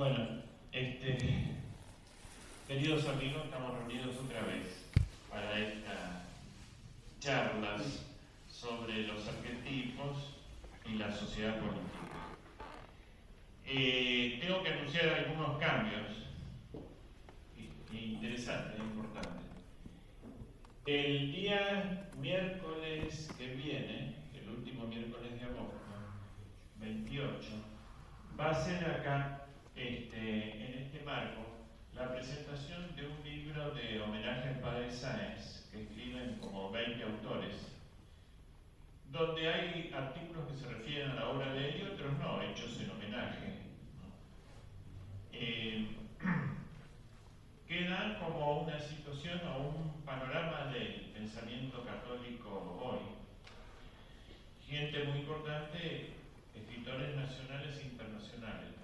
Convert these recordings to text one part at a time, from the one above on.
Bueno, este, queridos amigos, estamos reunidos otra vez para estas charlas sobre los arquetipos y la sociedad política. Eh, tengo que anunciar algunos cambios interesantes, importantes. El día miércoles que viene, el último miércoles de agosto, 28, va a ser acá este, en este marco la presentación de un libro de homenaje al padre Sáenz, que escriben como 20 autores, donde hay artículos que se refieren a la obra de él y otros no, hechos en homenaje. Eh, queda como una situación o un panorama del pensamiento católico hoy. Gente muy importante, escritores nacionales e internacionales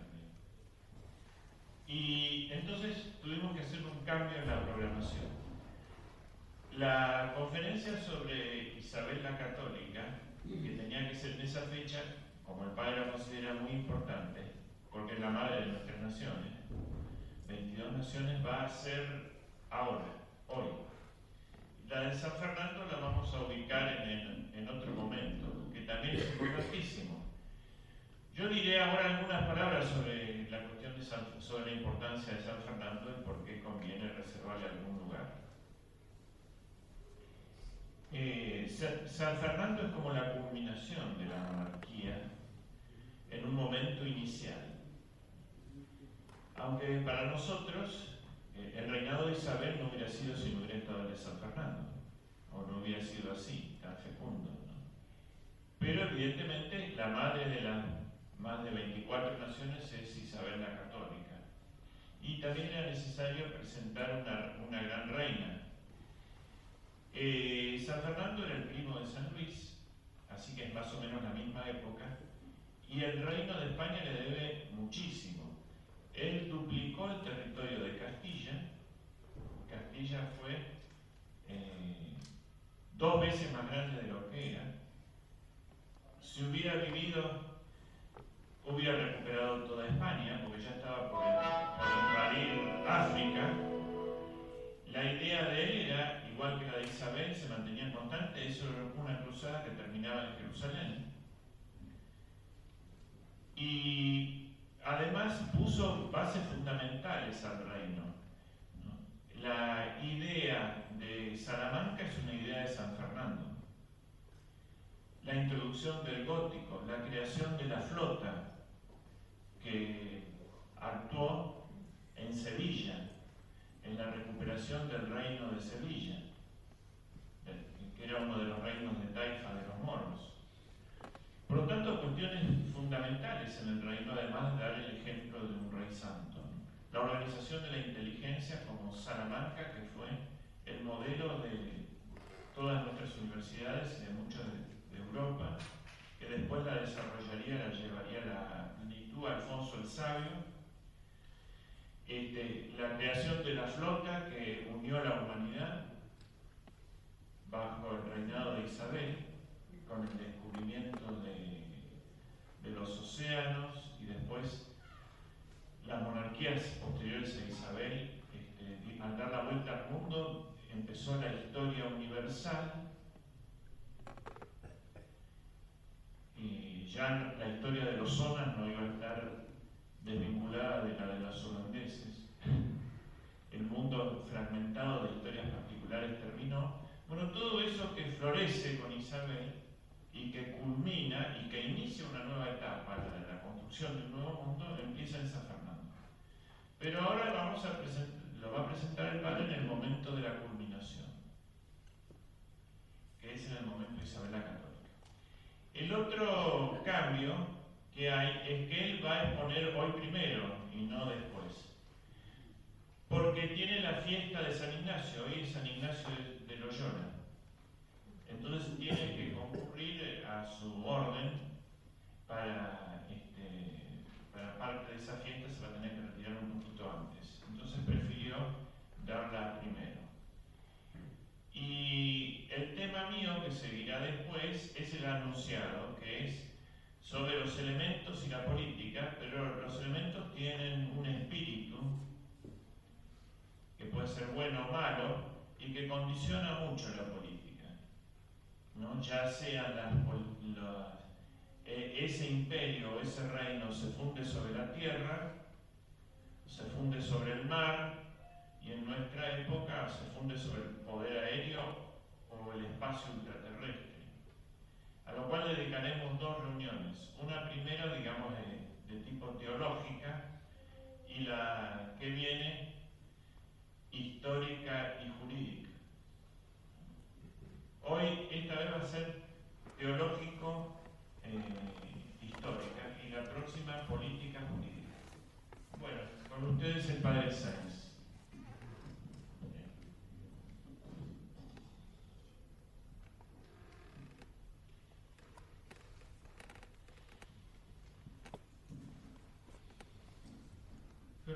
y entonces tuvimos que hacer un cambio en la programación. La conferencia sobre Isabel la Católica, que tenía que ser en esa fecha, como el padre la considera muy importante, porque es la madre de nuestras naciones, 22 naciones va a ser ahora, hoy. La de San Fernando la vamos a ubicar en, en otro momento, que también es importantísimo. Yo diré ahora algunas palabras sobre la sobre la importancia de San Fernando y por qué conviene reservarle algún lugar. Eh, San Fernando es como la culminación de la monarquía en un momento inicial. Aunque para nosotros eh, el reinado de Isabel no hubiera sido si no hubiera estado el de San Fernando, o no hubiera sido así, tan fecundo. Pero evidentemente la madre de la más de 24 naciones es Isabel la Católica. Y también era necesario presentar una, una gran reina. Eh, San Fernando era el primo de San Luis, así que es más o menos la misma época, y el reino de España le debe muchísimo. Él duplicó el territorio de Castilla, Castilla fue eh, dos veces más grande de lo que era. Si hubiera vivido hubiera recuperado toda España, porque ya estaba por, invadir África. La idea de él era, igual que la de Isabel, se mantenía constante, eso era una cruzada que terminaba en Jerusalén. Y además puso bases fundamentales al reino. La idea de Salamanca es una idea de San Fernando. La introducción del gótico, la creación de la flota, que actuó en Sevilla, en la recuperación del reino de Sevilla, que era uno de los reinos de Taifa de los moros. Por lo tanto, cuestiones fundamentales en el reino, además de dar el ejemplo de un rey santo. La organización de la inteligencia como Salamanca, que fue el modelo de todas nuestras universidades y de muchas de, Europa, que después la desarrollaría, la llevaría la Alfonso el Sabio, este, la creación de la flota que unió a la humanidad bajo el reinado de Isabel, con el descubrimiento de, de los océanos y después las monarquías posteriores a Isabel, este, al dar la vuelta al mundo, empezó la historia universal y ya la historia de los zonas no iba a estar desvinculada de la de los holandeses. El mundo fragmentado de historias particulares terminó. Bueno, todo eso que florece con Isabel y que culmina y que inicia una nueva etapa, la de la construcción de un nuevo mundo, empieza en San Fernando. Pero ahora vamos a lo va a presentar el padre en el momento de la culminación, que es en el momento de Isabel la Católica. El otro cambio que hay es que él va a exponer hoy primero y no después. Porque tiene la fiesta de San Ignacio, hoy es San Ignacio de, Loyola. Entonces tiene que concurrir a su orden para, este, para parte de esa fiesta se va a tener que retirar un poquito antes. Entonces prefirió darla primero. Y el tema mío que seguirá después es el anunciado, que es sobre los elementos y la política, pero los elementos tienen un espíritu que puede ser bueno o malo y que condiciona mucho la política. ¿no? Ya sea la, la, ese imperio, ese reino se funde sobre la tierra, se funde sobre el mar, y en nuestra época se funde sobre el poder aéreo o el espacio ultraterrestre. A lo cual dedicaremos dos reuniones. Una primera, digamos, de, de tipo teológica y la que viene histórica y jurídica. Hoy esta vez va a ser teológico eh, histórica y la próxima política jurídica. Bueno, con ustedes el padre Sáenz.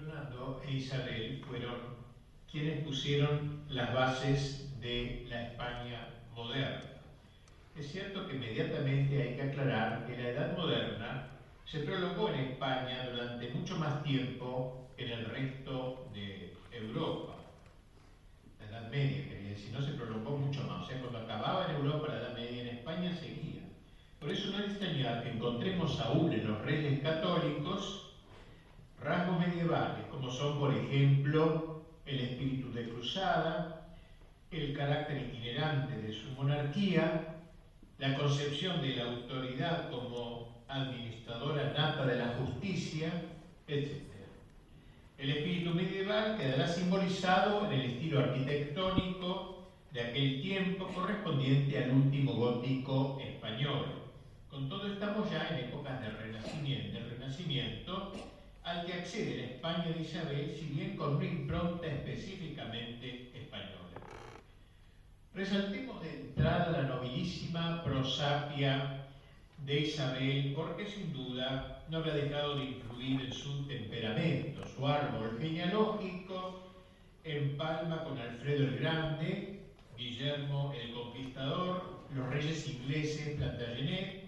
Fernando e Isabel fueron quienes pusieron las bases de la España moderna. Es cierto que inmediatamente hay que aclarar que la Edad Moderna se prolongó en España durante mucho más tiempo que en el resto de Europa. La Edad Media, quería decir, no se prolongó mucho más. O sea, cuando acababa en Europa la Edad Media, en España seguía. Por eso no es extrañar que encontremos aún en los reyes católicos rasgos medievales, como son, por ejemplo, el espíritu de cruzada, el carácter itinerante de su monarquía, la concepción de la autoridad como administradora nata de la justicia, etc. El espíritu medieval quedará simbolizado en el estilo arquitectónico de aquel tiempo correspondiente al último gótico español. Con todo estamos ya en épocas del Renacimiento, del Renacimiento al que accede la España de Isabel, si bien con una impronta específicamente española. Resaltemos de entrada la nobilísima prosapia de Isabel, porque sin duda no había dejado de influir en su temperamento, su árbol genealógico, empalma con Alfredo el Grande, Guillermo el Conquistador, los reyes ingleses Plantagenet,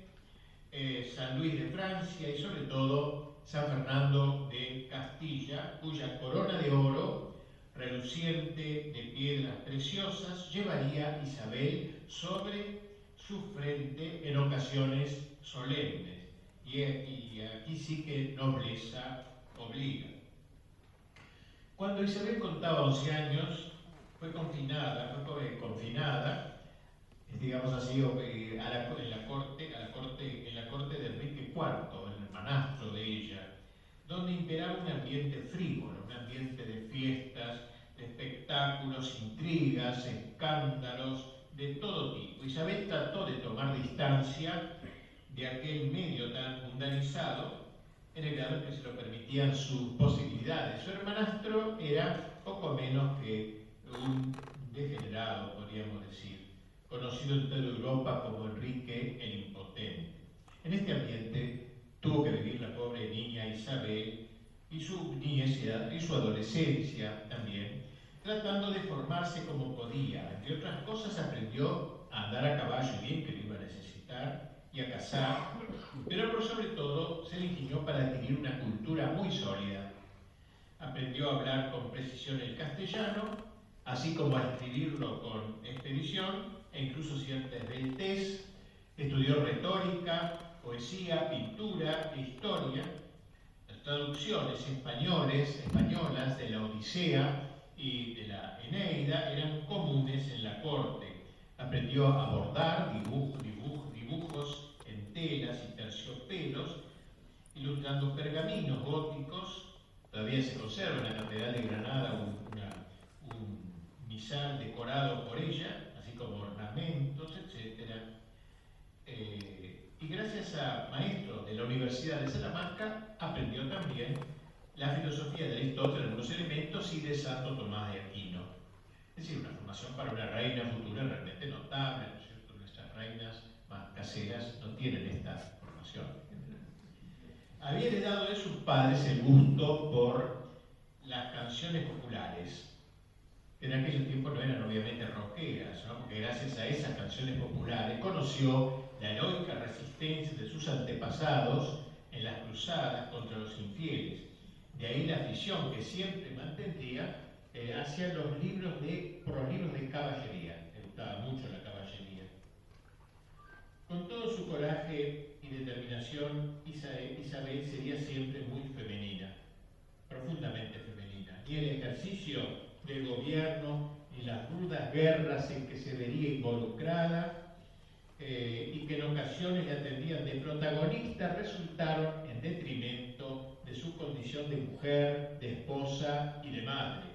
eh, San Luis de Francia y sobre todo San Fernando de Castilla, cuya corona de oro, reluciente de piedras preciosas, llevaría Isabel sobre su frente en ocasiones solemnes. Y, aquí sí que nobleza obliga. Cuando Isabel contaba 11 años, fue confinada, fue confinada, digamos así, eh, a la, corte, la corte, en la corte de Enrique IV, manastro de ella, donde imperaba un ambiente frívolo, un ambiente de fiestas, de espectáculos, intrigas, escándalos, de todo tipo. Isabel trató de tomar distancia de aquel medio tan mundanizado en el grado que se lo permitían sus posibilidades. Su hermanastro era poco menos que un degenerado, podríamos decir, conocido en toda Europa como Enrique el Impotente. En este ambiente tuvo que vivir la pobre niña Isabel y su niñez y su adolescencia también, tratando de formarse como podía. Entre otras cosas aprendió a andar a caballo bien, que lo iba a necesitar, y a cazar, pero por sobre todo se le ingenió para adquirir una cultura muy sólida. Aprendió a hablar con precisión el castellano, así como a escribirlo con expedición e incluso cierta esbeltez. Estudió retórica, poesía, pintura historia, las traducciones españoles, españolas de la Odisea y de la Eneida eran comunes en la corte. Aprendió a bordar dibujos en telas y terciopelos, ilustrando pergaminos góticos. Todavía se conserva en la Catedral de Granada un misal decorado por ella, así como ornamentos, etc. Eh, y gracias a maestros de la Universidad de Salamanca aprendió también la filosofía de Aristóteles, algunos elementos y de Santo Tomás de Aquino. Es decir, una formación para una reina futura realmente notable, ¿no es cierto? Nuestras reinas más caseras no tienen esta formación. Había heredado de sus padres el gusto por las canciones populares, en aquel tiempo no eran obviamente rockeras, ¿no? porque gracias a esas canciones populares conoció la heroica resistencia de sus antepasados en las cruzadas contra los infieles. De ahí la afición que siempre mantendría eh, hacia los libros de, por los libros de caballería. Le gustaba mucho la caballería. Con todo su coraje y determinación, Isabel sería siempre muy femenina, profundamente femenina. Y el ejercicio del gobierno y las rudas guerras en que se vería involucrada eh, y que en ocasiones le atendían de protagonista resultaron en detrimento de su condición de mujer, de esposa y de madre.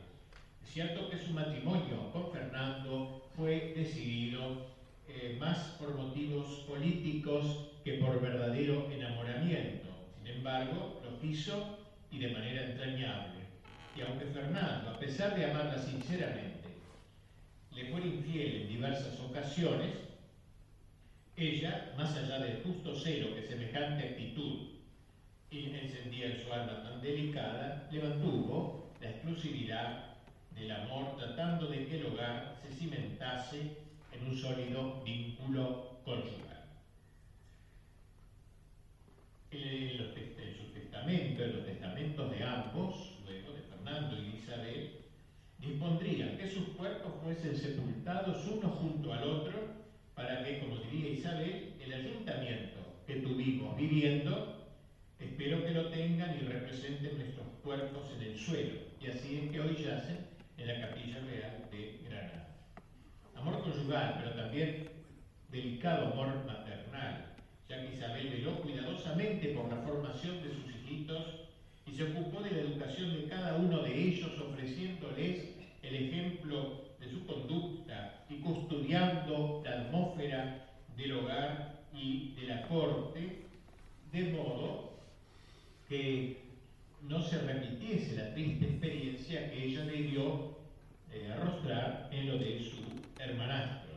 Es cierto que su matrimonio con Fernando fue decidido eh, más por motivos políticos que por verdadero enamoramiento. Sin embargo, lo hizo y de manera entrañable. Y aunque Fernando, a pesar de amarla sinceramente, le fue infiel en diversas ocasiones, ella, más allá del justo celo que semejante actitud encendía en su alma tan delicada, le mantuvo la exclusividad del amor, tratando de que el hogar se cimentase en un sólido vínculo conyugal. En, los, en su testamento, en los testamentos de ambos, Fernando y Isabel, dispondrían que sus cuerpos fuesen sepultados uno junto al otro para que, como diría Isabel, el ayuntamiento que tuvimos viviendo, espero que lo tengan y representen nuestros cuerpos en el suelo. Y así es que hoy yacen en la capilla real de Granada. Amor conyugal, pero también delicado amor maternal, ya que Isabel veló cuidadosamente por la formación de sus hijitos y se ocupó de la educación de cada uno de ellos, ofreciéndoles el ejemplo de su conducta y custodiando la atmósfera del hogar y de la corte, de modo que no se repitiese la triste experiencia que ella debió eh, arrostrar en lo de su hermanastro.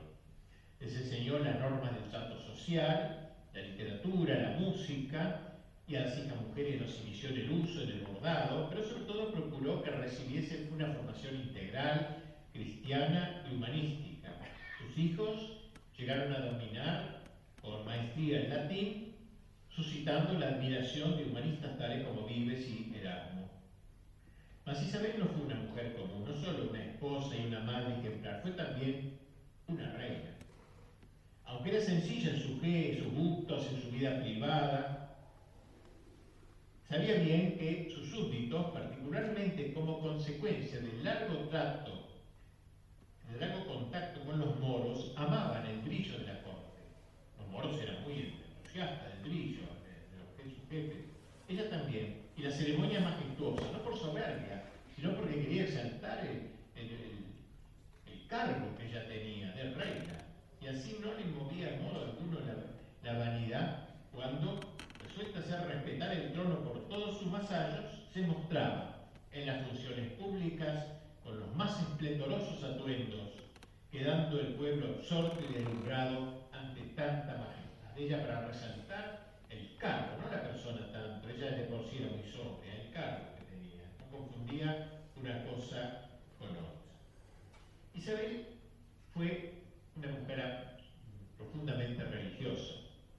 Les enseñó las normas del trato social, la literatura, la música, y a las hijas mujeres los inició en el uso, en el bordado, pero sobre todo procuró que recibiesen una formación integral, cristiana y humanística. Sus hijos llegaron a dominar con maestría el latín, suscitando la admiración de humanistas tales como Vives y Erasmo. Mas Isabel no fue una mujer común, no solo una esposa y una madre ejemplar, fue también una reina. Aunque era sencilla en su fe, en sus gustos, en su vida privada, Sabía bien que sus súbditos, particularmente como consecuencia del largo trato, del largo contacto con los moros, amaban el brillo de la corte. Los moros eran muy entusiastas del brillo de, los que sus jefes. Ella también. Y la ceremonia majestuosa, no por soberbia, sino porque quería exaltar el, cargo que ella tenía de reina. Y así no le movía en modo alguno la, la vanidad cuando resuelta hacer respetar el trono por todos sus vasallos, se mostraba en las funciones públicas con los más esplendorosos atuendos, quedando absorto y deslumbrado ante tanta majestad. Ella para resaltar el cargo, no la persona tanto, ella de por sí era muy sobria, el cargo que tenía, no confundía una cosa con otra. Isabel fue una mujer profundamente religiosa,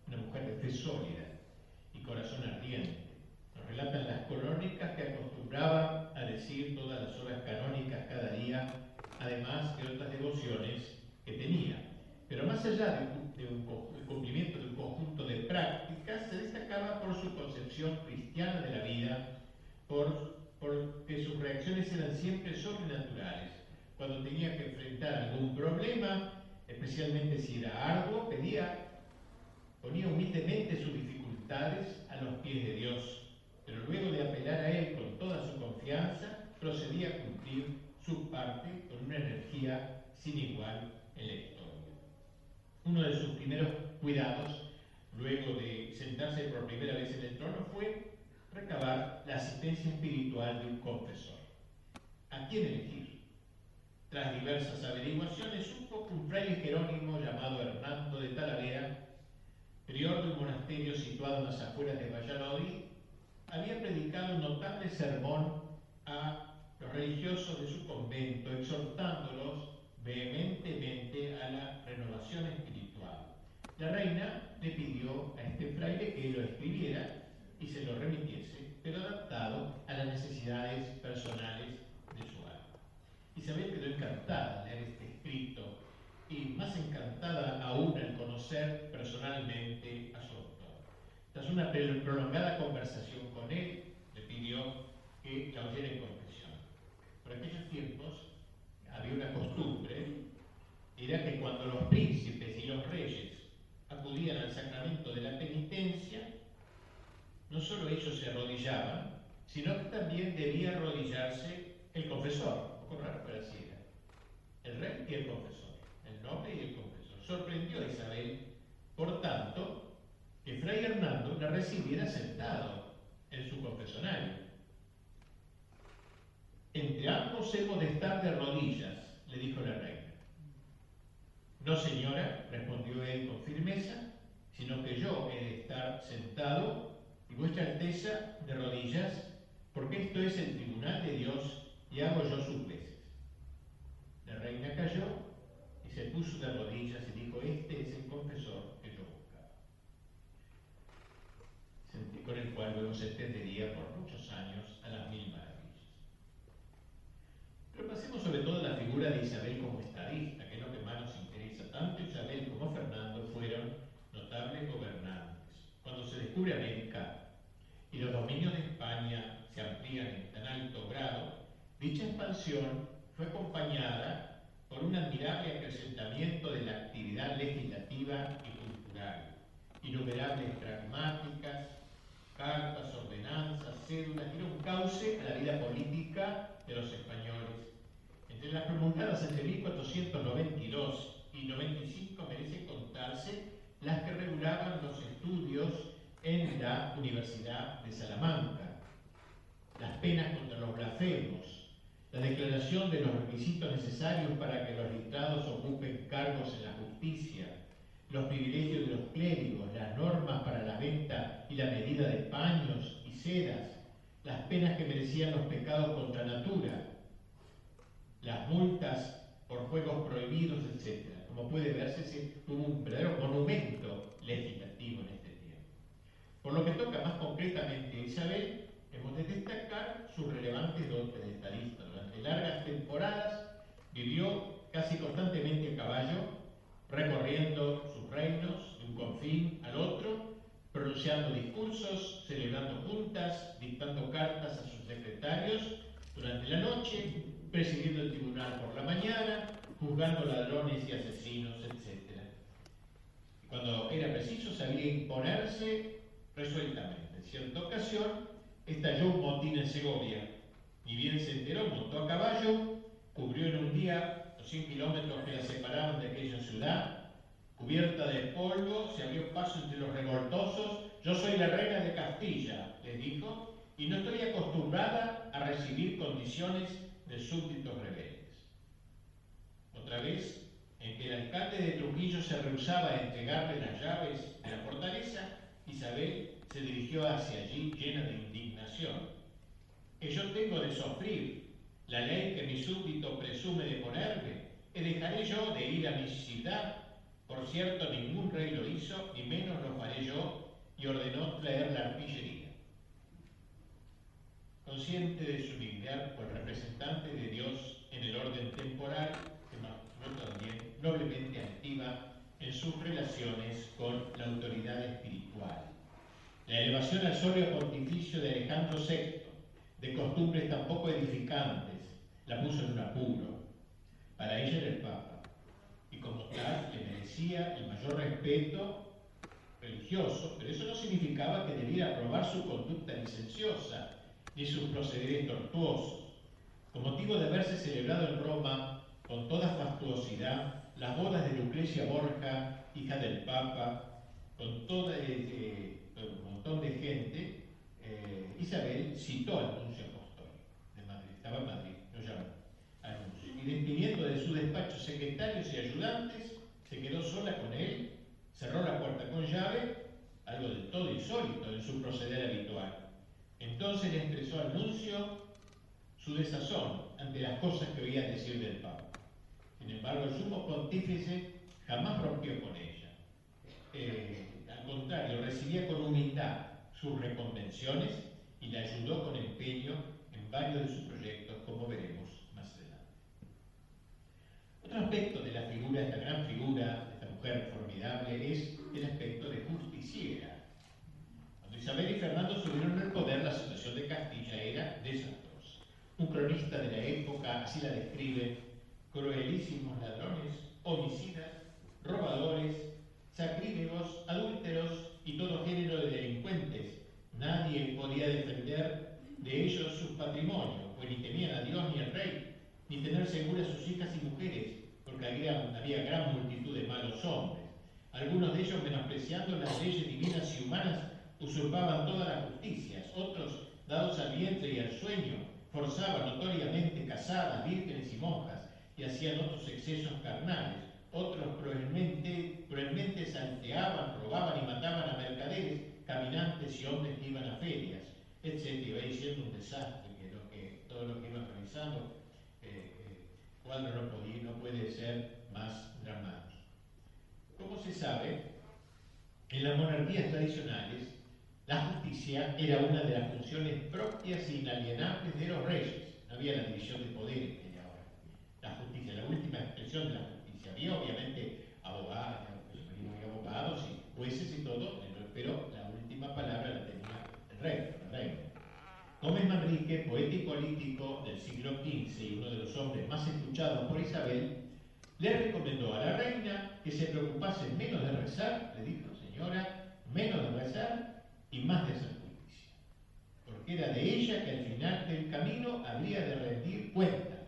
una mujer de fe sólida, corazón ardiente. Nos relatan las crónicas que acostumbraba a decir todas las horas canónicas cada día, además de otras devociones que tenía. Pero más allá de, un, cumplimiento de un conjunto de prácticas, se destacaba por su concepción cristiana de la vida, por, porque sus reacciones eran siempre sobrenaturales. Cuando tenía que enfrentar algún problema, especialmente si era arduo, pedía, ponía humildemente su dificultad a los pies de Dios, pero luego de apelar a Él con toda su confianza, procedía a cumplir su parte con una energía sin igual historia. Uno de sus primeros cuidados, luego de sentarse por primera vez en el trono, fue recabar la asistencia espiritual de un confesor. ¿A quién elegir? Tras diversas averiguaciones, supo que un fraile jerónimo llamado Hernando de Talavera prior de un monasterio situado en las afueras de Valladolid, había predicado un notable sermón a los religiosos de su convento, exhortándolos vehementemente a la renovación espiritual. La reina le pidió a este fraile que lo escribiera y se lo remitiese, pero adaptado a las necesidades personales de su alma. Isabel quedó encantada al leer este escrito y más encantada aún al conocer personalmente a su autor. Tras una prolongada conversación con él, le pidió que la oyera en confesión. Por aquellos tiempos había una costumbre, era que cuando los príncipes y los reyes acudían al sacramento de la penitencia, no solo ellos se arrodillaban, sino que también debía arrodillarse el confesor, un poco raro, pero así era. El rey y el confesor, el noble y el confesor. Sorprendió a Isabel, por tanto, que Fray Hernando la recibiera sentado en su confesonario. Entre ambos hemos de estar de rodillas, le dijo la reina. No, señora, respondió él con firmeza, sino que yo he de estar sentado y vuestra Alteza de rodillas, porque esto es el tribunal de Dios y hago yo sus veces. La reina cayó y se puso de rodillas y dijo, este es el confesor que yo buscaba. Con el cual luego se extendería por muchos años a las mil. Pero pasemos sobre todo a la figura de Isabel como estadista, que es lo que más nos interesa. Tanto Isabel como Fernando fueron notables gobernantes. Cuando se descubre América y los dominios de España se amplían en tan alto grado, dicha expansión fue acompañada por un admirable acrecentamiento de la actividad legislativa y cultural, innumerables pragmáticas, cartas, ordenanzas, cédulas, un cauce a la vida política de los españoles. Entre las promulgadas entre 1492 y 95 merece contarse las que regulaban los estudios en la Universidad de Salamanca, las penas contra los blasfemos, la declaración de los requisitos necesarios para que los listados ocupen cargos en la justicia, los privilegios de los clérigos, las normas para la venta y la medida de paños y sedas, las penas que merecían los pecados contra natura, las multas por juegos prohibidos, etc. Como puede verse, hubo un verdadero monumento legislativo en este tiempo. Por lo que toca más concretamente a Isabel, hemos de destacar su relevante dote de estadista. Durante largas temporadas vivió casi constantemente a caballo, recorriendo sus reinos de un confín al otro, pronunciando discursos, celebrando juntas, dictando cartas a sus secretarios durante la noche, presidiendo el tribunal por la mañana, juzgando ladrones y asesinos, etc. Cuando era preciso sabía imponerse resueltamente. En cierta ocasión estalló un motín en Segovia. Ni bien se enteró, montó a caballo, cubrió en un día los 100 kilómetros que la separaban de aquella ciudad, cubierta de polvo, se abrió paso entre los revoltosos. Yo soy la reina de Castilla, les dijo, y no estoy acostumbrada a recibir condiciones de súbditos rebeldes. Otra vez, en que el alcalde de Trujillo se rehusaba a entregarle las llaves de la fortaleza, Isabel se dirigió hacia allí llena de indignación. Que yo tengo de sufrir la ley que mi súbdito presume de ponerme, ¿que dejaré yo de ir a mi ciudad? Por cierto, ningún rey lo hizo, ni menos lo faré yo, y ordenó traer la artillería. Consciente de su dignidad por representante de Dios en el orden temporal, se también noblemente activa en sus relaciones con la autoridad espiritual. La elevación al solio pontificio de Alejandro VI, de costumbres tan poco edificantes, la puso en un apuro. Para ella era el Papa, y como tal le merecía el mayor respeto religioso, pero eso no significaba que debiera aprobar su conducta licenciosa ni sus procederes tortuosos. Con motivo de haberse celebrado en Roma con toda fastuosidad las bodas de Lucrecia Borja, hija del Papa, con todo eh, un montón de gente, eh, Isabel citó al nuncio apostólico de Madrid, estaba en Madrid, lo llamó anuncio. Y despidiendo de su despacho secretarios y ayudantes, se quedó sola con él, cerró la puerta con llave, algo del todo insólito en su proceder habitual. Entonces le expresó al nuncio su desazón ante las cosas que oía decir del Papa. Sin embargo, el sumo pontífice jamás rompió con ella. Eh, al contrario, recibía con humildad sus reconvenciones y le ayudó con empeño en varios de sus proyectos, como veremos más adelante. Otro aspecto de la figura, esta gran figura, esta mujer formidable, es el aspecto de justiciera. Cuando Isabel y Fernando subieron al poder, la situación de Castilla era desastrosa. Un cronista de la época así la describe, cruelísimos ladrones, homicidas, robadores, sacrílegos, adúlteros y todo género de delincuentes. Nadie podía defender de ellos sus patrimonios, pues ni temían a Dios ni al rey, ni tener seguras sus hijas y mujeres, porque había, gran multitud de malos hombres. Algunos de ellos, menospreciando las leyes divinas y humanas, usurpaban todas las justicias. Otros, dados al vientre y al sueño, forzaban notoriamente casadas, vírgenes y monjas, y hacían otros excesos carnales otros cruelmente, cruelmente salteaban, robaban y mataban a mercaderes, caminantes y hombres que iban a ferias, etc. Va diciendo un desastre, que, que todo lo que iban realizando, eh, eh, no puede ser más dramático. Como se sabe, en las monarquías tradicionales, la justicia era una de las funciones propias e inalienables de los reyes. No había la división de poderes que hay ahora. La justicia, la última expresión de la justicia había obviamente abogados, abogados y jueces y todo, pero la última palabra la tenía el rey, el rey. Gómez Manrique, poeta y político del siglo XV y uno de los hombres más escuchados por Isabel, le recomendó a la reina que se preocupase menos de rezar, le dijo, señora, menos de rezar y más de hacer justicia. Porque era de ella que al final del camino habría de rendir cuenta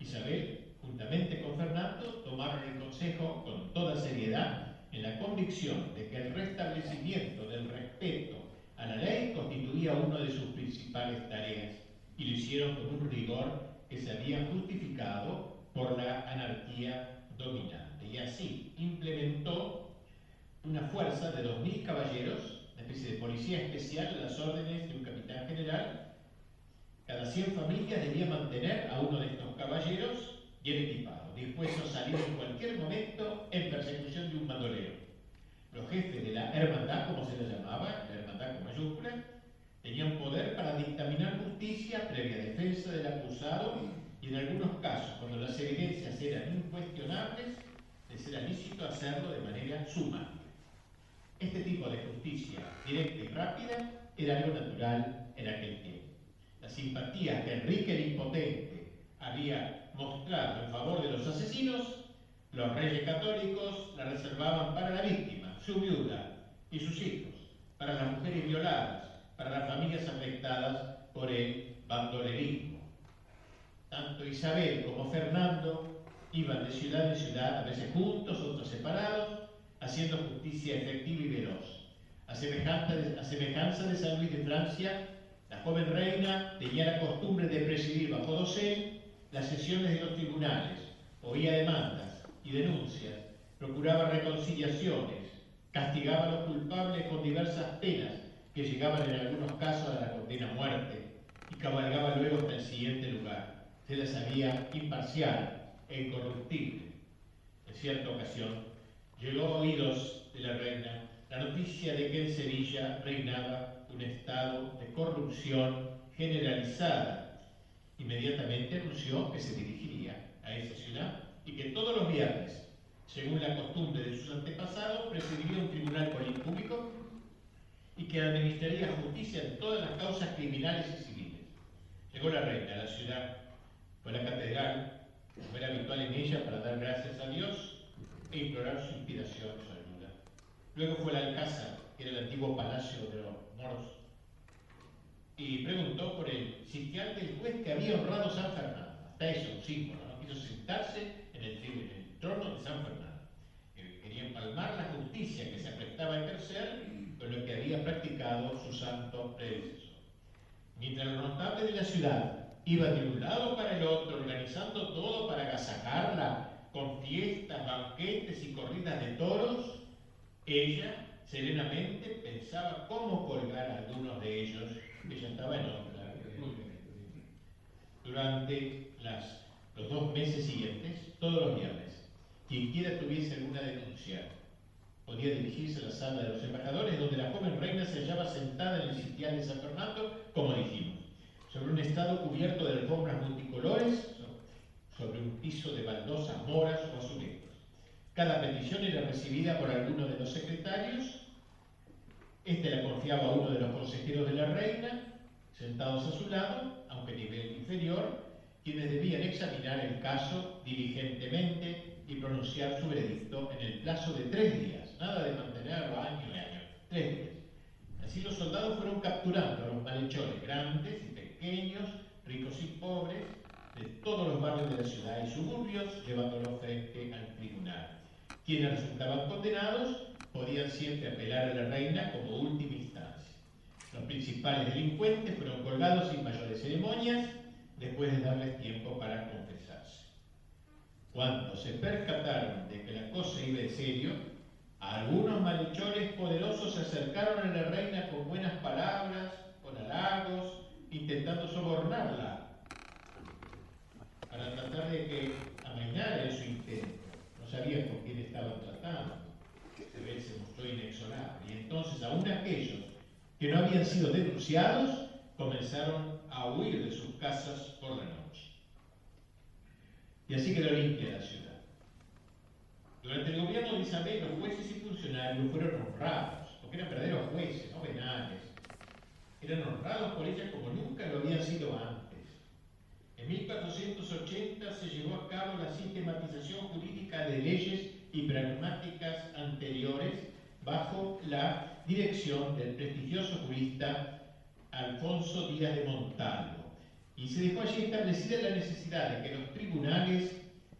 Isabel, juntamente con Fernando, tomaron el consejo con toda seriedad en la convicción de que el restablecimiento del respeto a la ley constituía una de sus principales tareas y lo hicieron con un rigor que se había justificado por la anarquía dominante. Y así implementó una fuerza de 2.000 caballeros, una especie de policía especial a las órdenes de un capitán general, cada 100 familias debía mantener a uno de estos caballeros bien equipado, dispuesto a salir en cualquier momento en persecución de un bandolero. Los jefes de la hermandad, como se le llamaba, la hermandad con mayúscula, tenían poder para dictaminar justicia previa defensa del acusado y en algunos casos, cuando las evidencias eran incuestionables, les era lícito hacerlo de manera suma. Este tipo de justicia directa y rápida era algo natural en aquel tiempo la simpatía que Enrique el Impotente había mostrado en favor de los asesinos, los reyes católicos la reservaban para la víctima, su viuda y sus hijos, para las mujeres violadas, para las familias afectadas por el bandolerismo. Tanto Isabel como Fernando iban de ciudad en ciudad, a veces juntos, otros separados, haciendo justicia efectiva y veloz. A semejanza de, a de San Luis de Francia, la joven reina tenía la costumbre de presidir bajo dosel las sesiones de los tribunales, oía demandas y denuncias, procuraba reconciliaciones, castigaba a los culpables con diversas penas que llegaban en algunos casos a la condena a muerte y cabalgaba luego hasta el siguiente lugar. Se la sabía imparcial e incorruptible. En cierta ocasión llegó a oídos de la reina la noticia de que en Sevilla reinaba un estado de corrupción generalizada. Inmediatamente anunció que se dirigiría a esa ciudad y que todos los viernes, según la costumbre de sus antepasados, presidiría un tribunal público y que administraría justicia en todas las causas criminales y civiles. Llegó la reina a la ciudad, fue a la catedral, como era habitual en ella, para dar gracias a Dios e implorar su inspiración, su ayuda. Luego fue al Alcázar, que era el antiguo palacio de los y preguntó por el sitial del juez que había honrado San Fernando. Hasta eso, un símbolo, ¿no? Quiso sentarse en el, trono de San Fernando. Quería empalmar la justicia que se aprestaba a ejercer con lo que había practicado su santo predecesor. Mientras los notables de la ciudad iban de un lado para el otro, organizando todo para agasajarla con fiestas, banquetes y corridas de toros, ella serenamente pensaba cómo colgar a algunos de ellos, ya estaba en otra. Durante los dos meses siguientes, todos los viernes, quien quiera tuviese alguna denuncia, podía dirigirse a la sala de los embajadores, donde la joven reina se hallaba sentada en el sitial de San Fernando, como dijimos, sobre un estado cubierto de alfombras multicolores sobre un piso de baldosas moras o azulejos. Cada petición era recibida por alguno de los secretarios. Este la confiaba a uno de los consejeros de la reina, sentados a su lado, aunque nivel inferior, quienes debían examinar el caso diligentemente y pronunciar su veredicto en el plazo de tres días, nada de mantenerlo año y año, tres días. Así los soldados fueron capturando a los malhechores grandes y pequeños, ricos y pobres, de todos los barrios de la ciudad y suburbios, llevándolos frente al tribunal. Quienes resultaban condenados podían siempre apelar a la reina como última instancia. Los principales delincuentes fueron colgados sin mayores ceremonias, después de darles tiempo para confesarse. Cuando se percataron de que la cosa iba en serio, algunos malhechores poderosos se acercaron a la reina con buenas palabras, con halagos, intentando sobornarla para tratar de que amainara su intento. No sabían con quién estaban tratando. Se se mostró inexorable. Y entonces aún aquellos que no habían sido denunciados comenzaron a huir de sus casas por la noche. Y así quedó limpia la ciudad. Durante el gobierno de Isabel, los jueces y funcionarios fueron honrados, porque eran verdaderos jueces, no venales. Eran honrados por ella como nunca lo habían sido antes. En 1480 se llevó a cabo la sistematización jurídica de leyes y pragmáticas anteriores bajo la dirección del prestigioso jurista Alfonso Díaz de Montalvo, y se dejó allí establecida la necesidad de que los tribunales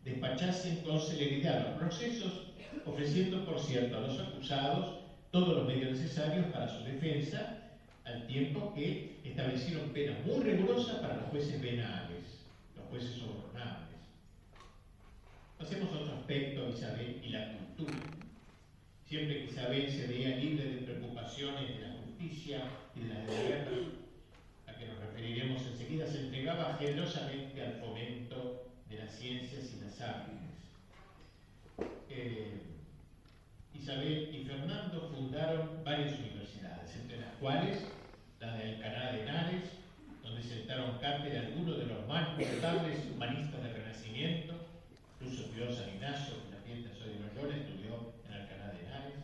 despachasen con celeridad los procesos, ofreciendo, por cierto, a los acusados todos los medios necesarios para su defensa, al tiempo que establecieron penas muy rigurosas para los jueces penales, jueces sobornables. Pasemos a otro aspecto, Isabel, y la cultura. Siempre que Isabel se veía libre de preocupaciones de la justicia y de las guerras, a que nos referiremos enseguida, se entregaba generosamente al fomento de las ciencias y las artes. Eh, Isabel y Fernando fundaron varias universidades, entre las cuales la de Alcalá de Henares, donde sentaron cátedra algunos de los más notables humanistas del Renacimiento, incluso estudió San Ignacio, la fiesta de Loyola estudió en Alcalá de Henares.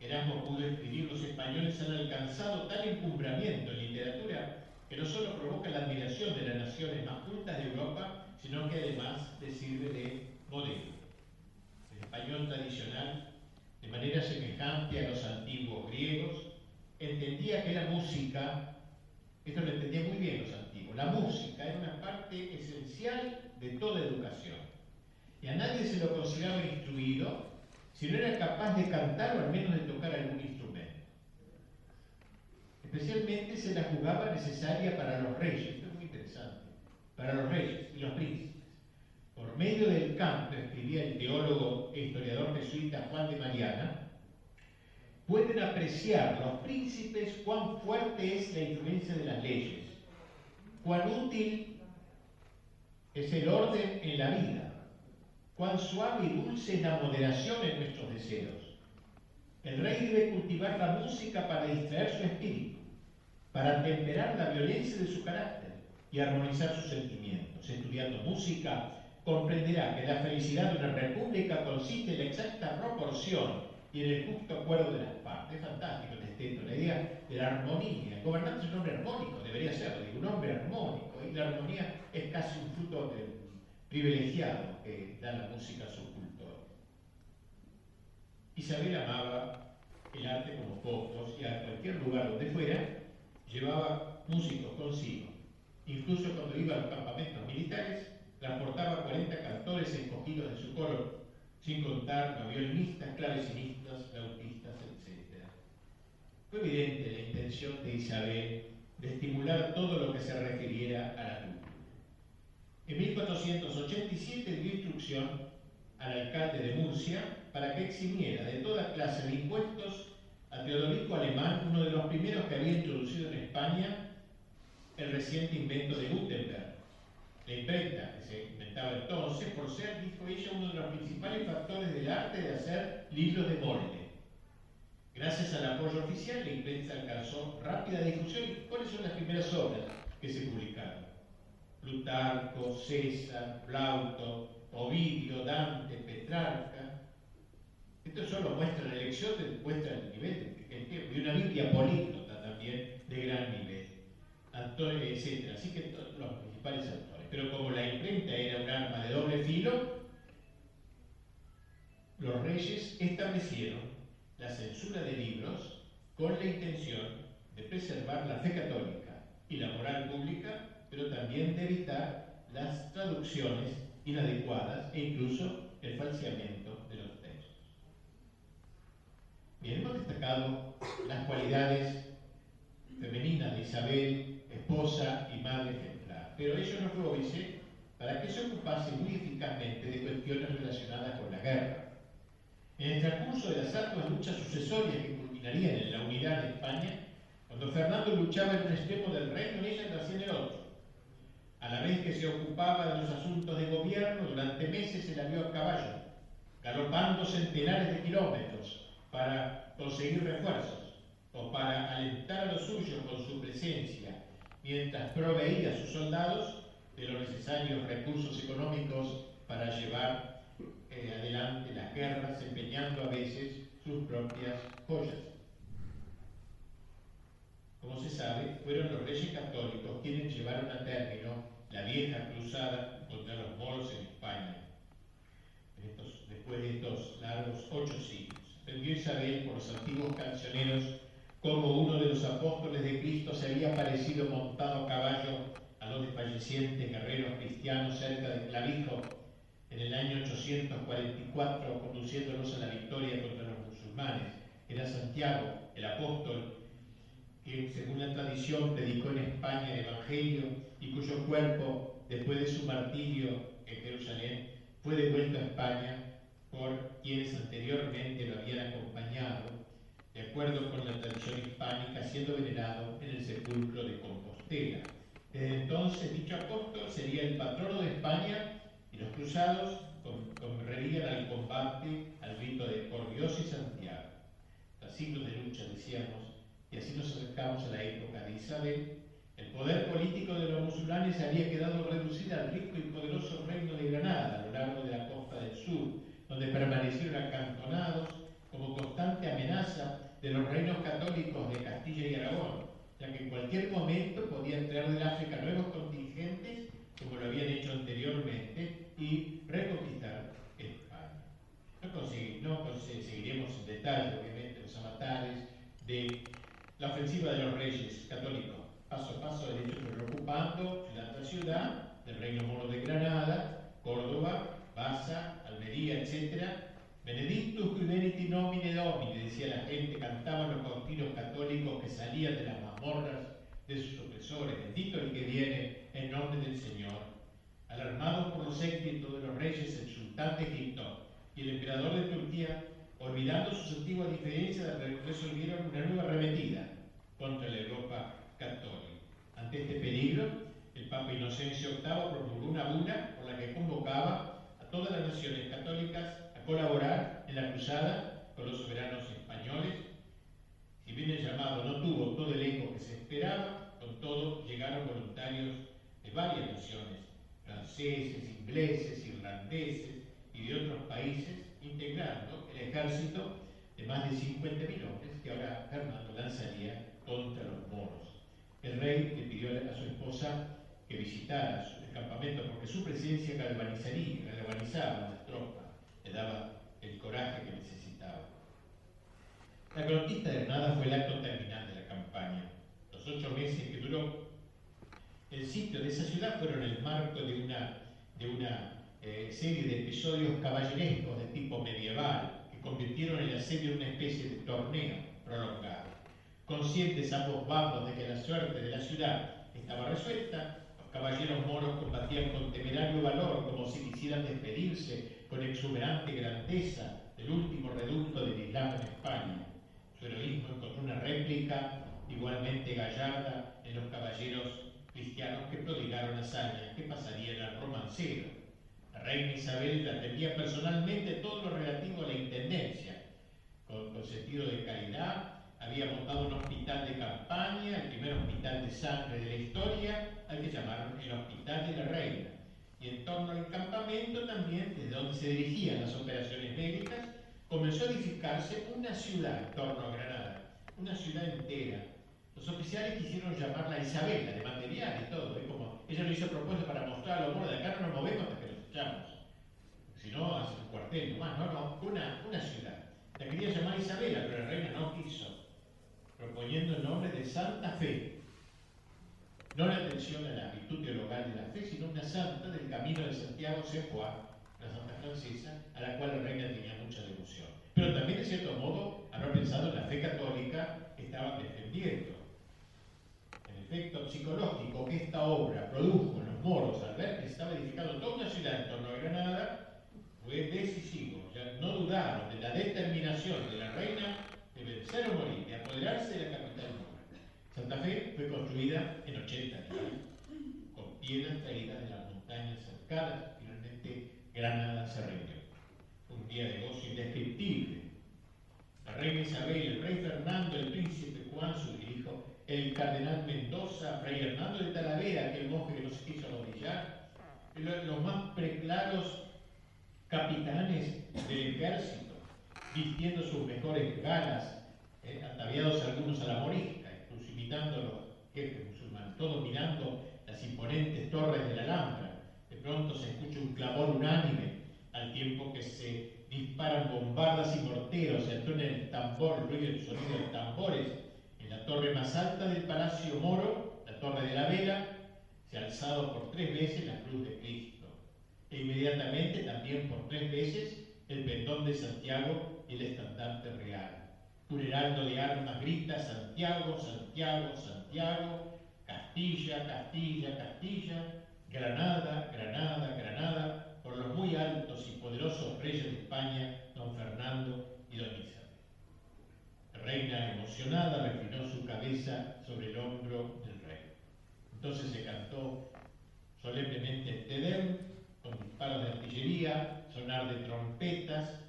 Erasmo pudo escribir, los españoles han alcanzado tal encumbramiento en literatura que no solo provoca la admiración de las naciones más cultas de Europa, sino que además le sirve de modelo. El español tradicional, de manera semejante a los antiguos griegos, entendía que la música, esto lo entendían muy bien los antiguos, la música era una parte esencial de toda educación. Y a nadie se lo consideraba instruido si no era capaz de cantar o al menos de tocar algún instrumento. Especialmente se la jugaba necesaria para los reyes, esto es muy interesante, para los reyes y los príncipes. Por medio del canto, escribía el teólogo e historiador jesuita Juan de Mariana, pueden apreciar los príncipes cuán fuerte es la influencia de las leyes, cuán útil es el orden en la vida, cuán suave y dulce es la moderación en nuestros deseos. El rey debe cultivar la música para distraer su espíritu, para temperar la violencia de su carácter y armonizar sus sentimientos. Estudiando música, comprenderá que la felicidad de una república consiste en la exacta proporción y en el justo acuerdo de las partes. Es fantástico el la idea de la armonía. El gobernante es un hombre armónico, debería ser, digo, un hombre armónico. Y la armonía es casi un fruto privilegiado que da la música a sus cultores. Isabel amaba el arte como pocos y a cualquier lugar donde fuera llevaba músicos consigo. Incluso cuando iba a los campamentos militares, transportaba 40 cantores escogidos de su coro, sin contar a violinistas, clavecinistas, flautistas. Fue evidente la intención de Isabel de estimular todo lo que se refiriera a la cultura. En 1487 dio instrucción al alcalde de Murcia para que eximiera de toda clase de impuestos a Teodorico Alemán, uno de los primeros que había introducido en España el reciente invento de Gutenberg, la imprenta que se inventaba entonces por ser, dijo ella, uno de los principales factores del arte de hacer libros de molde. Gracias al apoyo oficial, la imprenta alcanzó rápida difusión cuáles son las primeras obras que se publicaron. Plutarco, César, Plauto, Ovidio, Dante, Petrarca. Esto solo muestra la elección, muestra el nivel de, y una Biblia políglota también de gran nivel, Antonio, etc. Así que los principales autores. Pero como la imprenta era un arma de doble filo, los reyes establecieron la censura de libros con la intención de preservar la fe católica y la moral pública, pero también de evitar las traducciones inadecuadas e incluso el falseamiento de los textos. Bien, hemos destacado las cualidades femeninas de Isabel, esposa y madre ejemplar, pero ello no fue óbice para que se ocupase muy eficazmente de cuestiones relacionadas con la guerra. En el transcurso de las arduas luchas sucesorias que culminarían en la unidad de España, cuando Fernando luchaba en un extremo del reino, ella hacía en el otro. A la vez que se ocupaba de los asuntos de gobierno, durante meses se la vio a caballo, galopando centenares de kilómetros para conseguir refuerzos o para alentar a los suyos con su presencia, mientras proveía a sus soldados de los necesarios recursos económicos para llevar eh, adelante las guerras, empeñando a veces sus propias joyas. Como se sabe, fueron los reyes católicos quienes llevaron a término la vieja cruzada contra los moros en España, después de estos largos ocho siglos. Aprendió Isabel por los antiguos cancioneros cómo uno de los apóstoles de Cristo se había aparecido montado a caballo a los desfallecientes guerreros cristianos cerca de Clavijo en el año 844, conduciéndolos a la victoria contra los musulmanes. Era Santiago, el apóstol, que según la tradición predicó en España el Evangelio y cuyo cuerpo, después de su martirio en Jerusalén, fue devuelto a España por quienes anteriormente lo habían acompañado, de acuerdo con la tradición hispánica, siendo venerado en el sepulcro de Compostela. Desde entonces, dicho apóstol sería el patrono de España y los cruzados correrían al combate al grito de por Dios y Santiago. Tras siglos de lucha, decíamos, y así nos acercamos a la época de Isabel, el poder político de los musulmanes había quedado reducido al rico y poderoso reino de Granada a lo largo de la costa del sur, donde permanecieron acantonados como constante amenaza de los reinos católicos de Castilla y Aragón, ya que en cualquier momento podían traer del África nuevos contingentes, como lo habían hecho anteriormente, y reconquistar España. No, no seguiremos en detalle, obviamente, los avatares de la ofensiva de los reyes católicos. Paso a paso, el hecho fue ocupando ciudad tras ciudad del Reino Moro de Granada, Córdoba, Baza, Almería, etc. Benedictus qui nomine domini, decía la gente, cantaban los cautivos católicos que salían de las mazmorras de sus opresores. Bendito el que viene en nombre del Señor. Alarmados por los éxitos de los reyes, el sultán de Egipto y el emperador de Turquía olvidando sus antiguas diferencias, resolvieron una nueva arremetida contra la Europa católica. Ante este peligro, el Papa Inocencio VIII promulgó una bula por la que convocaba a todas las naciones católicas a colaborar en la cruzada con los soberanos españoles. Si bien el llamado no tuvo todo el eco que se esperaba, con todo llegaron voluntarios de varias naciones, franceses, ingleses, irlandeses y de otros países, integrando el ejército de más de 50.000 hombres que ahora Fernando lanzaría contra los moros. El rey le pidió a su esposa que visitara el campamento porque su presencia galvanizaría, galvanizaba a las tropas, le daba el coraje que necesitaba. La conquista de Granada fue el acto terminal de la campaña. Los ocho meses que duró el sitio de esa ciudad fueron el marco de una, de una eh, serie de episodios caballerescos de tipo medieval que convirtieron el asedio en una especie de torneo prolongado. Conscientes ambos bandos de que la suerte de la ciudad estaba resuelta, los caballeros moros combatían con temerario valor como si quisieran despedirse con exuberante grandeza del último reducto del Islam en España. Su heroísmo encontró una réplica igualmente gallarda en los caballeros cristianos que prodigaron hazañas que pasarían al romancero la reina Isabel atendía personalmente todo lo relativo a la intendencia, con, sentido de caridad, había montado un hospital de campaña, el primer hospital de sangre de la historia, al que llamaron el Hospital de la Reina. Y en torno al campamento también, desde donde se dirigían las operaciones médicas, comenzó a edificarse una ciudad en torno a Granada, una ciudad entera. Los oficiales quisieron llamarla Isabela, de material y todo, es como ella lo hizo propuesta para mostrar a los de acá no nos movemos hasta que los echamos. Si no, hace un cuartel nomás, no, no, una, una ciudad. La quería llamar Isabela, pero la reina no quiso, proponiendo el nombre de Santa Fe. No la atención a la virtud teologal de la fe, sino una santa del camino de Santiago Sepois, la santa francesa, a la cual la reina tenía mucha devoción. Pero también, de cierto modo, habrá pensado en la fe católica que estaban defendiendo. Psicológico que esta obra produjo en los moros al ver que estaba edificando toda una ciudad en torno a Granada fue decisivo. Sea, no dudaron de la determinación de la reina de vencer o morir, de apoderarse de la capital mora. Santa Fe fue construida en 80 años, con piedras traídas de las montañas cercanas. Finalmente, Granada se rindió. Un día de gozo indescriptible. La reina Isabel, el rey Fernando, el príncipe Juan, su el cardenal Mendoza, fray Hernando de Talavera, aquel monje que no se quiso arrodillar, los más preclaros capitanes del ejército, vistiendo sus mejores galas, eh, ataviados algunos a la morisca, incluso imitando a los jefes musulmanes, todos mirando las imponentes torres de la Alhambra. De pronto se escucha un clamor unánime, al tiempo que se disparan bombardas y morteros, se el tambor, ruido el sonido de tambores. En la torre más alta del Palacio Moro, la Torre de la Vela, se ha alzado por tres veces la cruz de Cristo e inmediatamente también por tres veces el pendón de Santiago y el estandarte real. Un de armas grita Santiago, Santiago, Santiago, Castilla, Castilla, Castilla, Granada, Granada, Granada, por los muy altos y poderosos reyes de España, don Fernando y don Isabel. Reina emocionada reclinó su cabeza sobre el hombro del rey. Entonces se cantó solemnemente Tedem con disparos de artillería, sonar de trompetas,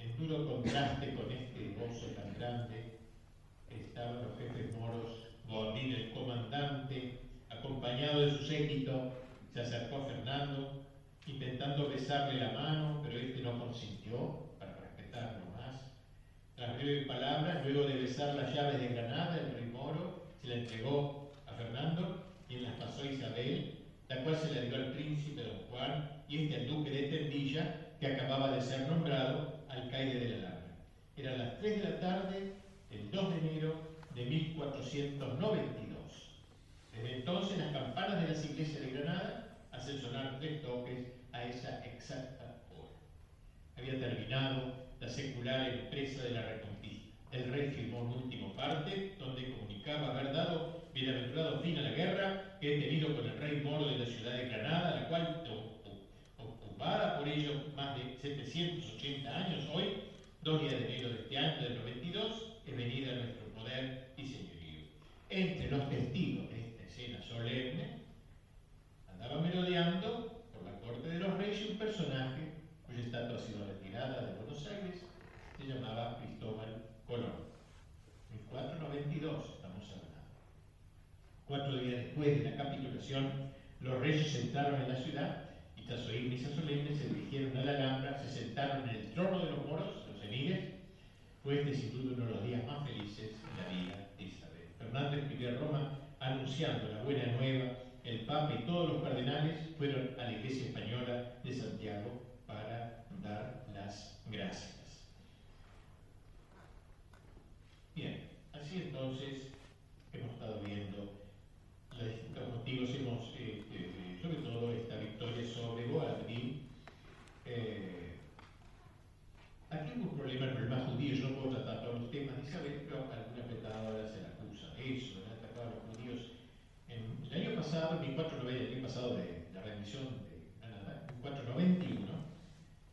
en duro contraste con este gozo tan grande, estaban los jefes moros, Boabdín el comandante, acompañado de su séquito, se acercó a Fernando, intentando besarle la mano, pero este no consintió. Tras breves palabras, luego de besar las llaves de Granada, el rey moro se la entregó a Fernando, quien las pasó a Isabel, la cual se le dio al príncipe don Juan y este al duque de Tendilla, que acababa de ser nombrado alcaide de la Alhambra. Eran las 3 de la tarde del 2 de enero de 1492. Desde entonces las campanas de las iglesias de Granada hacen sonar tres toques a esa exacta hora. Había terminado la secular empresa de la reconquista. El rey firmó un último parte donde comunicaba haber dado bienaventurado fin a la guerra que he tenido con el rey moro de la ciudad de Granada, la cual, ocupada por ello más de 780 años hoy, dos días de enero de este año del 92, es venida a nuestro poder y señorío. Entre los testigos de esta escena solemne, andaba merodeando por la corte de los reyes un personaje cuya estatua ha sido retirada de Buenos Aires, se llamaba Cristóbal Colón. 1492 Cuatro días después de la los reyes entraron en la ciudad y tras oír misa solemne se dirigieron a la Alhambra, se sentaron en el trono de los moros, los emires. Fue este sin duda uno de los días más felices de la vida de Isabel. Fernando escribió a Roma anunciando la buena nueva. El Papa y todos los cardenales fueron a la iglesia española de Santiago para dar las gracias. Bien, así entonces hemos estado viendo motivos hemos, eh, eh, sobre todo esta victoria sobre Boabdil. Eh, aquí hubo un problema el más judío, yo no puedo tratar todos los temas Isabel, pero alguna petadora se la acusa de eso, de atacar a los judíos. El año pasado, en 1490, el año pasado de la rendición de Granada, en 491,